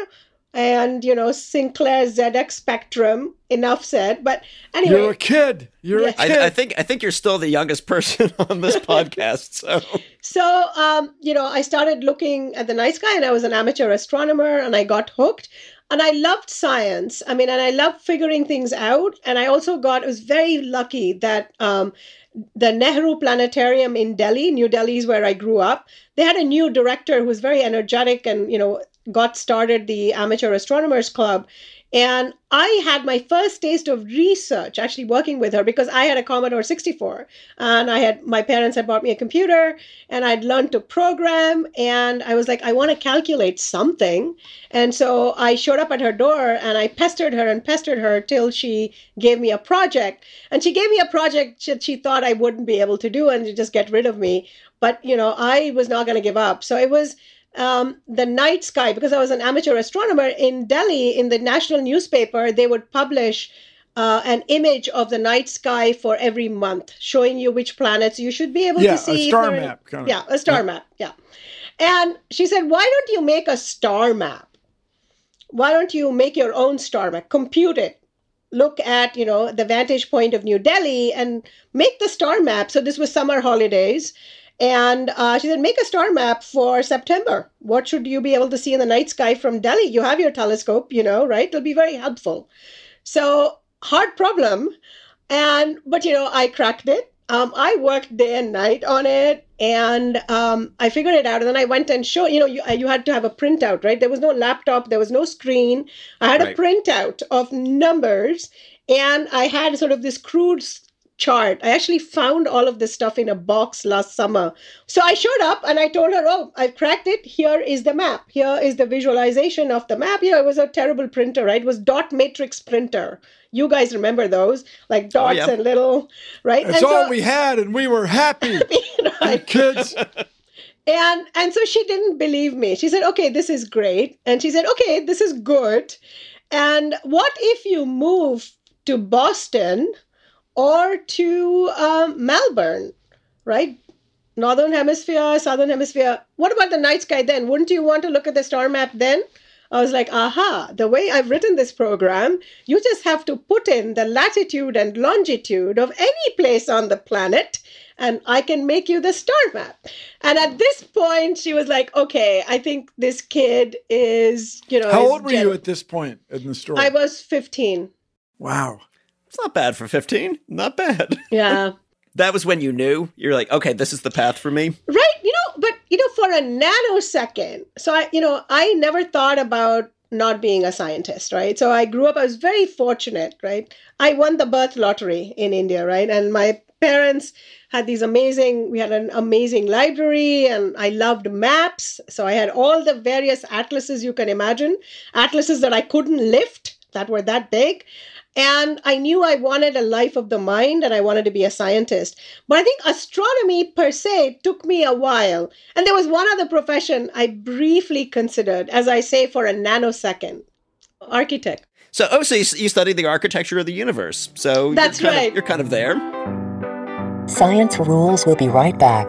Speaker 9: and you know Sinclair ZX Spectrum. Enough said. But anyway,
Speaker 2: you're a kid. You're yeah. a kid.
Speaker 8: I, I, think I think you're still the youngest person on this podcast. So
Speaker 9: so um, you know, I started looking at the night sky, and I was an amateur astronomer, and I got hooked. And I loved science. I mean, and I loved figuring things out. And I also got, I was very lucky that um, the Nehru Planetarium in Delhi, New Delhi is where I grew up. They had a new director who was very energetic and, you know, got started the Amateur Astronomers Club. And I had my first taste of research actually working with her because I had a Commodore 64 and I had my parents had bought me a computer and I'd learned to program and I was like I want to calculate something. And so I showed up at her door and I pestered her and pestered her till she gave me a project. And she gave me a project that she thought I wouldn't be able to do and just get rid of me. But you know, I was not going to give up. So it was um, the night sky, because I was an amateur astronomer in Delhi, in the national newspaper, they would publish uh, an image of the night sky for every month, showing you which planets you should be able
Speaker 2: yeah,
Speaker 9: to see.
Speaker 2: a star map. Kind
Speaker 9: of. Yeah, a star yeah. map. Yeah. And she said, why don't you make a star map? Why don't you make your own star map? Compute it. Look at, you know, the vantage point of New Delhi and make the star map. So this was summer holidays. And uh, she said, make a star map for September. What should you be able to see in the night sky from Delhi? You have your telescope, you know, right? It'll be very helpful. So hard problem. And, but, you know, I cracked it. Um, I worked day and night on it and um, I figured it out. And then I went and showed, you know, you, you had to have a printout, right? There was no laptop, there was no screen. I had right. a printout of numbers and I had sort of this crude chart. I actually found all of this stuff in a box last summer. So I showed up and I told her, Oh, I've cracked it. Here is the map. Here is the visualization of the map. Yeah, it was a terrible printer, right? It was dot matrix printer. You guys remember those, like oh, dots oh, yeah. and little, right?
Speaker 2: That's all we had, and we were happy. right? Kids.
Speaker 9: and and so she didn't believe me. She said, "Okay, this is great," and she said, "Okay, this is good." And what if you move to Boston or to um, Melbourne, right? Northern Hemisphere, Southern Hemisphere. What about the night sky then? Wouldn't you want to look at the star map then? I was like, aha, the way I've written this program, you just have to put in the latitude and longitude of any place on the planet, and I can make you the star map. And at this point, she was like, okay, I think this kid is, you know.
Speaker 2: How old were gen- you at this point in the story?
Speaker 9: I was 15.
Speaker 2: Wow.
Speaker 8: It's not bad for 15. Not bad.
Speaker 9: Yeah.
Speaker 8: that was when you knew you're like, okay, this is the path for me.
Speaker 9: Right. You know, but, you know, for a nanosecond. So I, you know, I never thought about not being a scientist, right? So I grew up, I was very fortunate, right? I won the birth lottery in India, right? And my parents had these amazing, we had an amazing library and I loved maps. So I had all the various atlases you can imagine, atlases that I couldn't lift that were that big. And I knew I wanted a life of the mind and I wanted to be a scientist. But I think astronomy per se took me a while. And there was one other profession I briefly considered, as I say, for a nanosecond architect.
Speaker 8: So, oh, so you, you studied the architecture of the universe. So
Speaker 9: That's
Speaker 8: you're
Speaker 9: right.
Speaker 8: Of, you're kind of there.
Speaker 7: Science Rules will be right back.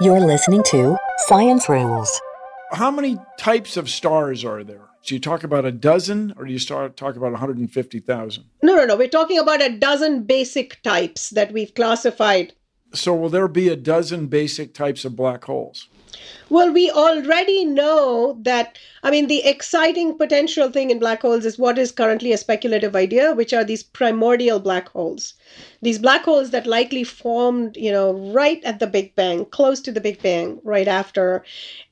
Speaker 7: You're listening to Science Rules.
Speaker 2: How many types of stars are there? So you talk about a dozen, or do you start talk about 150,000?
Speaker 9: No, no, no. We're talking about a dozen basic types that we've classified.
Speaker 2: So will there be a dozen basic types of black holes?
Speaker 9: Well, we already know that, I mean, the exciting potential thing in black holes is what is currently a speculative idea, which are these primordial black holes. These black holes that likely formed, you know, right at the Big Bang, close to the Big Bang, right after.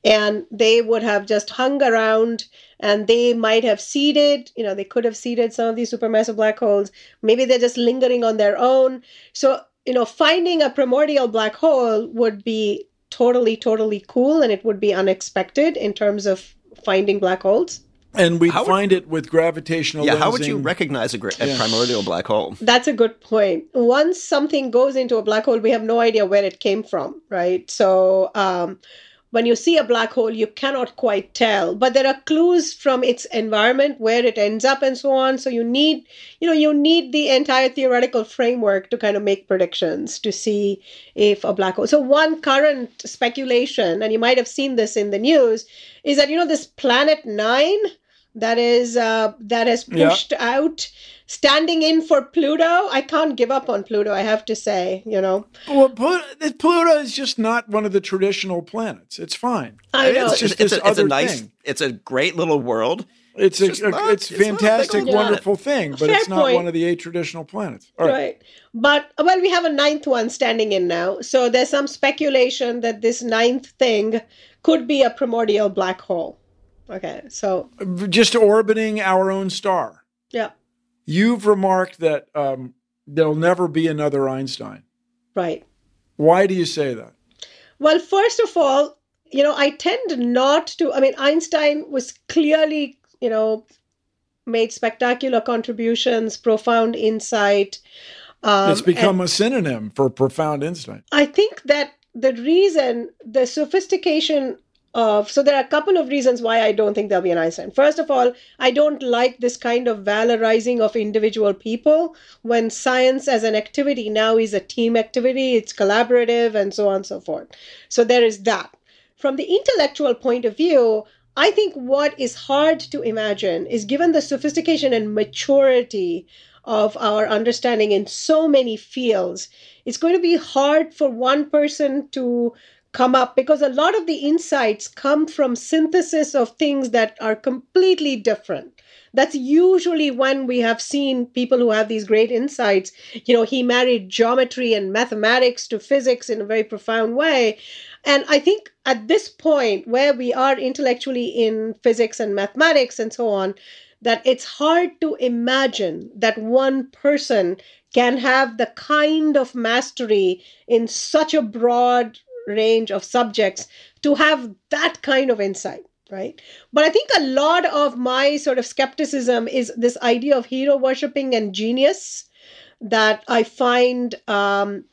Speaker 9: And they would have just hung around and they might have seeded, you know, they could have seeded some of these supermassive black holes. Maybe they're just lingering on their own. So, you know, finding a primordial black hole would be totally, totally cool and it would be unexpected in terms of finding black holes.
Speaker 2: And we find it with gravitational
Speaker 8: Yeah, how would you recognize a, gra- a primordial black hole?
Speaker 9: That's a good point. Once something goes into a black hole, we have no idea where it came from, right? So um, when you see a black hole, you cannot quite tell, but there are clues from its environment, where it ends up, and so on. So you need, you know, you need the entire theoretical framework to kind of make predictions to see if a black hole. So one current speculation, and you might have seen this in the news, is that you know this planet nine that is uh, that has
Speaker 2: Yeah.
Speaker 9: pushed out standing in for pluto i can't give up on pluto i have to say you know
Speaker 2: Well, Plu- Pluto is just not one of the traditional planets. It's fine.
Speaker 9: I know.
Speaker 2: It's just
Speaker 8: it's,
Speaker 2: this
Speaker 8: a, it's a nice,
Speaker 2: thing.
Speaker 8: it's a great little world.
Speaker 2: It's,
Speaker 8: just
Speaker 2: a,
Speaker 8: not-
Speaker 2: it's
Speaker 8: it's not a
Speaker 2: fantastic,
Speaker 8: old planet.
Speaker 2: wonderful thing, but
Speaker 9: Fair
Speaker 2: it's not
Speaker 9: point.
Speaker 2: one of the eight traditional planets. All right.
Speaker 9: right but well we have a ninth one standing in now so there's some speculation that this ninth thing could be a primordial black hole okay so
Speaker 2: Just orbiting our own star.
Speaker 9: yeah
Speaker 2: You've remarked that um, there'll never be another Einstein.
Speaker 9: right
Speaker 2: Why do you say that?
Speaker 9: Well, first of all, you know, I tend not to. I mean, Einstein was clearly, you know, made spectacular contributions, profound insight. Um,
Speaker 2: it's become a synonym for profound insight.
Speaker 9: I think that the reason, the sophistication of, so there are a couple of reasons why I don't think there'll be an Einstein. First of all, I don't like this kind of valorizing of individual people when science as an activity now is a team activity, it's collaborative, and so on and so forth. So there is that. From the intellectual point of view, I think what is hard to imagine is given the sophistication and maturity of our understanding in so many fields, it's going to be hard for one person to come up because a lot of the insights come from synthesis of things that are completely different. That's usually when we have seen people who have these great insights. You know, he married geometry and mathematics to physics in a very profound way. And I think at this point, where we are intellectually in physics and mathematics and so on, that it's hard to imagine that one person can have the kind of mastery in such a broad range of subjects to have that kind of insight right but i think a lot of my sort of skepticism is this idea of hero worshipping and genius that i find um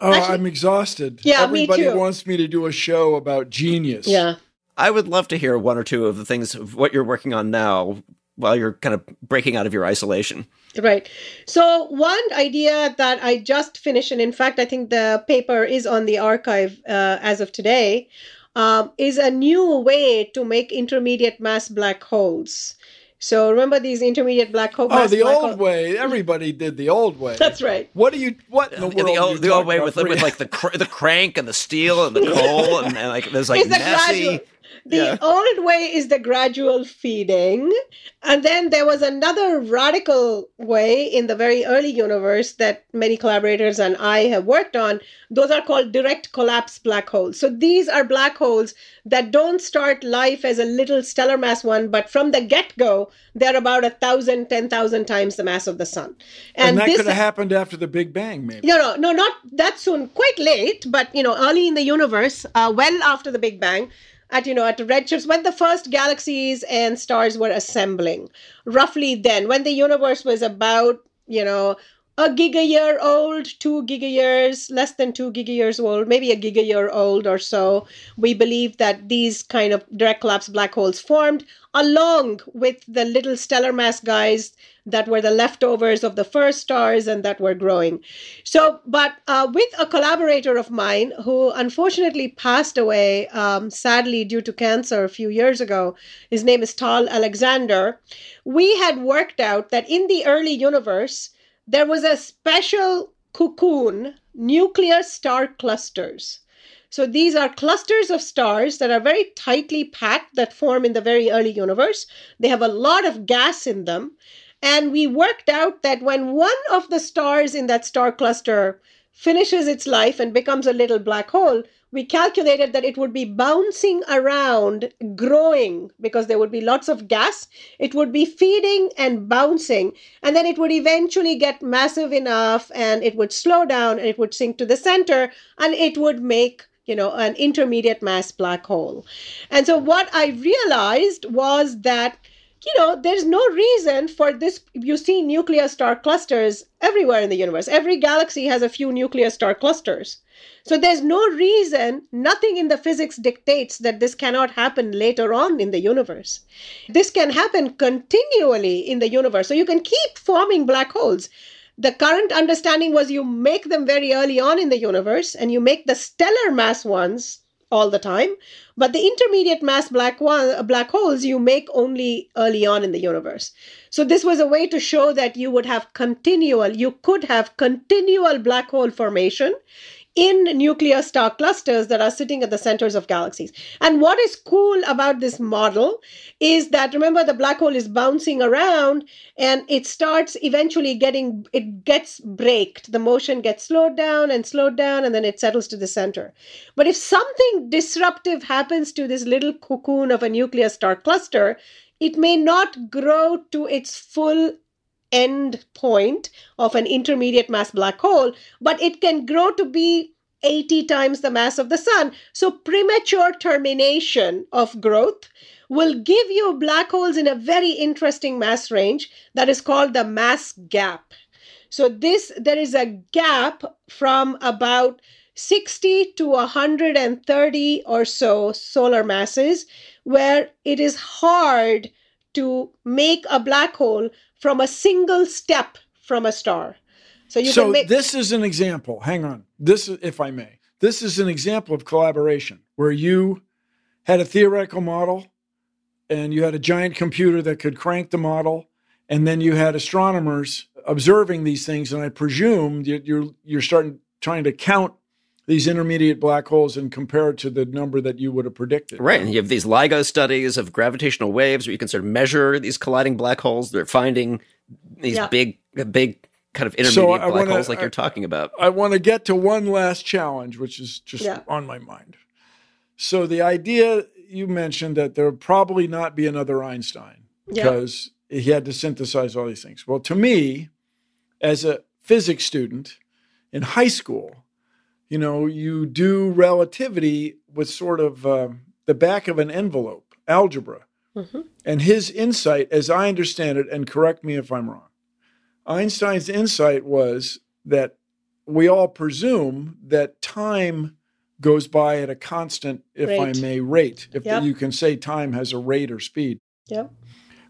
Speaker 2: Oh,
Speaker 9: Actually-
Speaker 2: I'm exhausted.
Speaker 9: Yeah, me
Speaker 2: Everybody
Speaker 9: too.
Speaker 2: wants me to do a show about genius.
Speaker 9: yeah
Speaker 8: I would love to hear one or two of the things of what you're working on now while you're kind of breaking out of your isolation.
Speaker 9: Right. So, one idea that I just finished, and in fact, I think the paper is on the archive uh, as of today, um, is a new way to make intermediate mass black holes. So remember these intermediate black hole.
Speaker 2: Oh, the old
Speaker 9: hole?
Speaker 2: way. Everybody did the old way.
Speaker 9: That's right.
Speaker 2: What do you? What in the
Speaker 8: Yeah,
Speaker 2: world?
Speaker 8: the old,
Speaker 2: you
Speaker 8: the old way with, with like the cr- the crank and the steel and the coal and, and like there's like
Speaker 9: It's the
Speaker 8: messy.
Speaker 9: The
Speaker 8: Yeah.
Speaker 9: old way is the gradual feeding. And then there was another radical way in the very early universe that many collaborators and I have worked on. Those are called direct collapse black holes. So these are black holes that don't start life as a little stellar mass one, but from the get go, they're about a thousand, ten thousand times the mass of the sun.
Speaker 2: and, that
Speaker 9: this-
Speaker 2: could have happened after the Big Bang, maybe.
Speaker 9: no, no, no, not that soon. Quite late, but you know, early in the universe, uh, well after the Big Bang, at you know, at redshifts when the first galaxies and stars were assembling. Roughly then, when the universe was about you know a giga year old, two giga years, less than two giga years old, maybe a giga year old or so, we believe that these kind of direct collapse black holes formed along with the little stellar mass guys that were the leftovers of the first stars and that were growing. So, but uh, with a collaborator of mine who unfortunately passed away, um, sadly, due to cancer a few years ago, his name is Tal Alexander, we had worked out that in the early universe, there was a special cocoon, nuclear star clusters. So these are clusters of stars that are very tightly packed that form in the very early universe. They have a lot of gas in them. And we worked out that when one of the stars in that star cluster finishes its life and becomes a little black hole, we calculated that it would be bouncing around, growing, because there would be lots of gas. It would be feeding and bouncing, and then it would eventually get massive enough and it would slow down and it would sink to the center and it would make you know an intermediate mass black hole and so what i realized was that you know, there's no reason for this. You see nuclear star clusters everywhere in the universe. Every galaxy has a few nuclear star clusters. So there's no reason, nothing in the physics dictates that this cannot happen later on in the universe. This can happen continually in the universe. So you can keep forming black holes. The current understanding was you make them very early on in the universe and you make the stellar mass ones all the time. But the intermediate mass black one, black holes you make only early on in the universe. So this was a way to show that you would have continual, you could have continual black hole formation in nuclear star clusters that are sitting at the centers of galaxies. And what is cool about this model is that remember the black hole is bouncing around and it starts eventually getting it gets braked. The motion gets slowed down and slowed down and then it settles to the center. But if something disruptive happens to this little cocoon of a nuclear star cluster, it may not grow to its full end point of an intermediate mass black hole, but it can grow to be 80 times the mass of the sun. So, premature termination of growth will give you black holes in a very interesting mass range that is called the mass gap. So, this there is a gap from about 60 to 130 or so solar masses where it is hard to make a black hole from a single step from a star. So you
Speaker 2: so
Speaker 9: can make
Speaker 2: this is an example. Hang on. This, is, if I may, this is an example of collaboration where you had a theoretical model, and you had a giant computer that could crank the model, and then you had astronomers observing these things. And I presume you- you're you're starting trying to count these intermediate black holes and compare it to the number that you would have predicted.
Speaker 8: Right, and you have these LIGO studies of gravitational waves where you can sort of measure these colliding black holes. They're finding these
Speaker 9: Yeah.
Speaker 8: big, big kind of intermediate
Speaker 2: I
Speaker 8: black
Speaker 2: wanna-
Speaker 8: holes like
Speaker 2: I-
Speaker 8: you're talking about.
Speaker 2: I want to get to one last challenge, which is just
Speaker 9: Yeah.
Speaker 2: on my mind. So the idea you mentioned that there would probably not be another Einstein
Speaker 9: Yeah.
Speaker 2: because he had to synthesize all these things. Well, to me, as a physics student in high school, you know, you do relativity with sort of um, the back of an envelope, algebra.
Speaker 9: Mhm.
Speaker 2: And his insight, as I understand it, and correct me if I'm wrong, Einstein's insight was that we all presume that time goes by at a constant, if I may, rate. If
Speaker 9: Yep.
Speaker 2: you can say time has a rate or speed.
Speaker 9: Yep.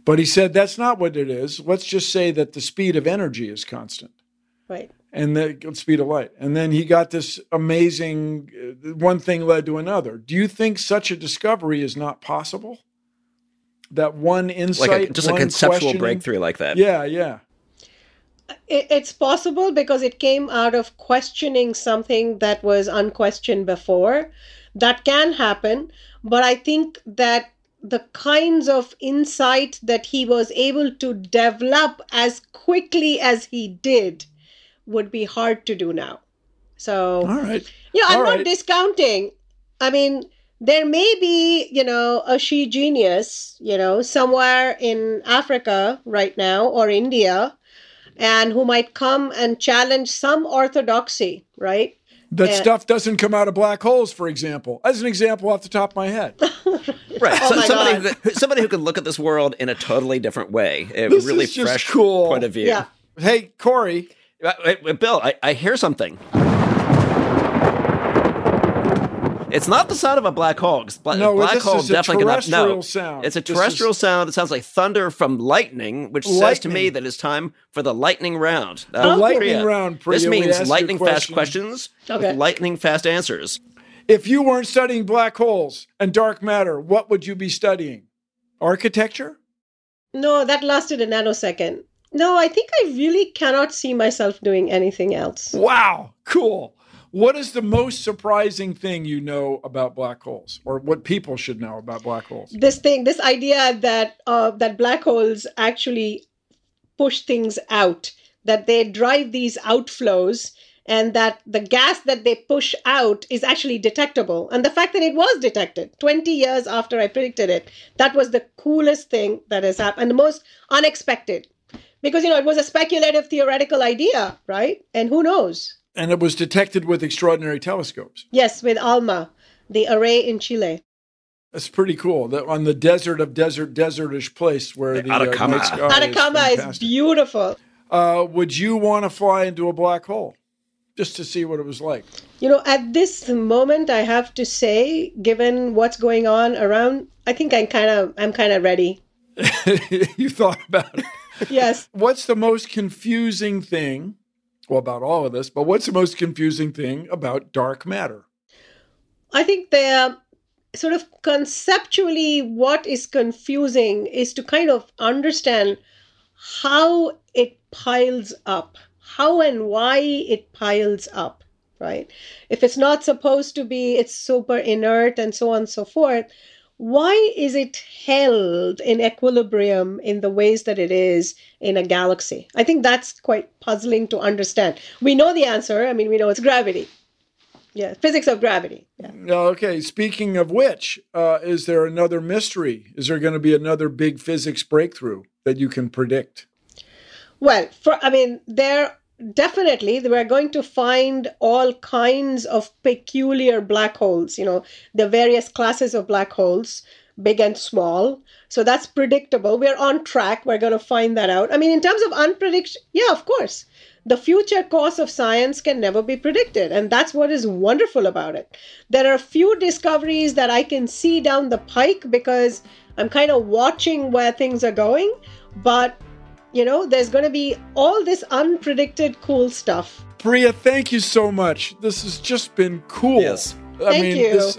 Speaker 2: But he said that's not what it is. Let's just say that the speed of energy is constant
Speaker 9: Right.
Speaker 2: And the speed of light. And then he got this amazing uh, one thing led to another. Do you think such a discovery is not possible? that one insight,
Speaker 8: like a, just a conceptual breakthrough like that.
Speaker 2: Yeah, yeah.
Speaker 9: It's possible because it came out of questioning something that was unquestioned before. That can happen, but I think that the kinds of insight that he was able to develop as quickly as he did would be hard to do now. So,
Speaker 2: all right.
Speaker 9: Yeah, I'm
Speaker 2: All
Speaker 9: not
Speaker 2: right.
Speaker 9: discounting. I mean, there may be, you know, a she genius, you know, somewhere in Africa right now or India, and who might come and challenge some orthodoxy, right?
Speaker 2: That
Speaker 9: And-
Speaker 2: stuff doesn't come out of black holes, for example. As an example off the top of my head.
Speaker 8: Right.
Speaker 9: Oh
Speaker 8: so
Speaker 9: my
Speaker 8: somebody,
Speaker 9: God.
Speaker 8: who, somebody who can look at this world in a totally different way, a
Speaker 2: This
Speaker 8: really
Speaker 2: is just
Speaker 8: fresh
Speaker 2: cool.
Speaker 8: point of view.
Speaker 9: Yeah.
Speaker 2: Hey, Corey.
Speaker 8: Uh, wait, wait, Bill, I, I hear something. It's not the sound of a black hole. 'cause Bla-
Speaker 2: No,
Speaker 8: black
Speaker 2: this
Speaker 8: hole
Speaker 2: is a
Speaker 8: definitely cannot. No,
Speaker 2: terrestrial sound.
Speaker 8: it's a terrestrial
Speaker 2: is-
Speaker 8: sound. It sounds like thunder from lightning, which says to me that it's time for the lightning round.
Speaker 2: The lightning
Speaker 8: Priya,
Speaker 2: round,
Speaker 8: This
Speaker 2: Priya, we
Speaker 8: means
Speaker 2: asked you
Speaker 8: lightning fast
Speaker 2: questions.
Speaker 8: questions
Speaker 9: Okay.
Speaker 8: with lightning fast answers.
Speaker 2: If you weren't studying black holes and dark matter, what would you be studying? Architecture?
Speaker 9: No, that lasted a nanosecond. No, I think I really cannot see myself doing anything else.
Speaker 2: Wow, cool. What is the most surprising thing you know about black holes, or what people should know about black holes?
Speaker 9: This thing, this idea that uh, that black holes actually push things out, that they drive these outflows, and that the gas that they push out is actually detectable. And the fact that it was detected 20 years after I predicted it, that was the coolest thing that has happened and the most unexpected. Because, you know, it was a speculative theoretical idea, right? And who knows?
Speaker 2: And it was detected with extraordinary telescopes.
Speaker 9: Yes, with ALMA, the array in Chile.
Speaker 2: That's pretty cool. That on the desert of desert, desertish place where the,
Speaker 8: Atacama.
Speaker 2: Uh, sky
Speaker 9: Atacama is
Speaker 2: fantastic.
Speaker 9: beautiful.
Speaker 2: Uh, would you want to fly into a black hole just to see what it was like?
Speaker 9: You know, at this moment, I have to say, given what's going on around, I think I'm kind of, I'm kind of ready.
Speaker 2: you thought about it.
Speaker 9: Yes.
Speaker 2: What's the most confusing thing? Well, about all of this, but what's the most confusing thing about dark matter?
Speaker 9: I think the um, sort of conceptually what is confusing is to kind of understand how it piles up, how and why it piles up, right? If it's not supposed to be, it's super inert and so on and so forth. Why is it held in equilibrium in the ways that it is in a galaxy? I think that's quite puzzling to understand. We know the answer. I mean, we know it's gravity. Yeah, physics of gravity. Yeah.
Speaker 2: Okay, speaking of which, uh, is there another mystery? Is there going to be another big physics breakthrough that you can predict?
Speaker 9: Well, for I mean, there definitely we're going to find all kinds of peculiar black holes. You know, the various classes of black holes, big and small. So that's predictable. We're on track. We're going to find that out. I mean, in terms of unpredict, yeah, of course. The future course of science can never be predicted, and that's what is wonderful about it. There are a few discoveries that I can see down the pike because I'm kind of watching where things are going, but you know, there's going to be all this unpredicted cool stuff.
Speaker 2: Priya, thank you so much. This has just been cool.
Speaker 8: Yes.
Speaker 2: I
Speaker 9: Thank
Speaker 2: mean,
Speaker 9: you.
Speaker 2: This,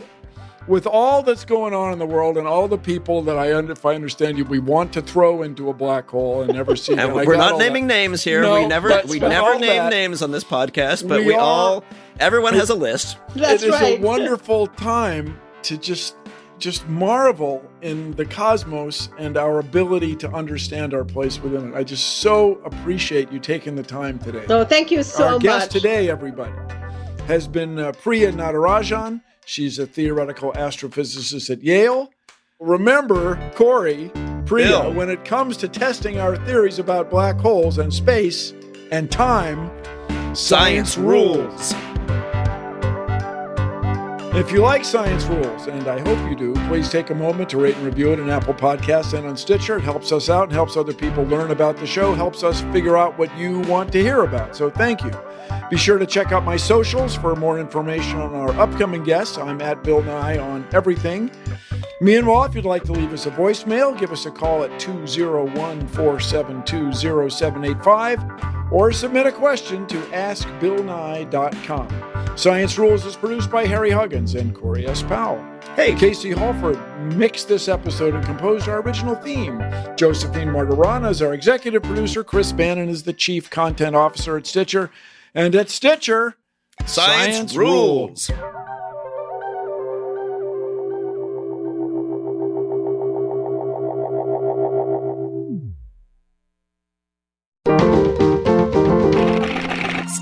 Speaker 2: with all that's going on in the world and all the people that I, if I understand you, we want to throw into a black hole and never see.
Speaker 8: And
Speaker 2: them. I
Speaker 8: we're not naming
Speaker 2: that.
Speaker 8: names here.
Speaker 2: No,
Speaker 8: we never we never name
Speaker 2: that-
Speaker 8: names on this podcast, but
Speaker 2: We
Speaker 8: we,
Speaker 2: are-
Speaker 8: all everyone has a list.
Speaker 9: That's
Speaker 2: it is
Speaker 9: right.
Speaker 2: a wonderful time to just just marvel in the cosmos and our ability to understand our place within it. I just so appreciate you taking the time today.
Speaker 9: No, thank you so
Speaker 2: our
Speaker 9: much.
Speaker 2: guest today, everybody, has been uh, Priya Natarajan. She's a theoretical astrophysicist at Yale. Remember, Corey, Priya,
Speaker 8: Bill.
Speaker 2: when it comes to testing our theories about black holes and space and time,
Speaker 8: Science rules.
Speaker 2: If you like Science Rules, and I hope you do, please take a moment to rate and review it on Apple Podcasts and on Stitcher. It helps us out and helps other people learn about the show, helps us figure out what you want to hear about. So thank you. Be sure to check out my socials for more information on our upcoming guests. I'm at Bill Nye on everything. Meanwhile, if you'd like to leave us a voicemail, give us a call at 201 472 0785 or submit a question to askbillnye.com. Science Rules is produced by Harry Huggins and Corey S. Powell.
Speaker 8: Hey.
Speaker 2: Casey Holford mixed this episode and composed our original theme. Josephine Martorana is our executive producer. Chris Bannon is the chief content officer at Stitcher. And at Stitcher,
Speaker 8: Science,
Speaker 2: science
Speaker 8: rules.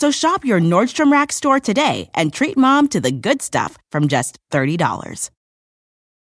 Speaker 12: So shop your Nordstrom Rack store today and treat mom to the good stuff from just $30.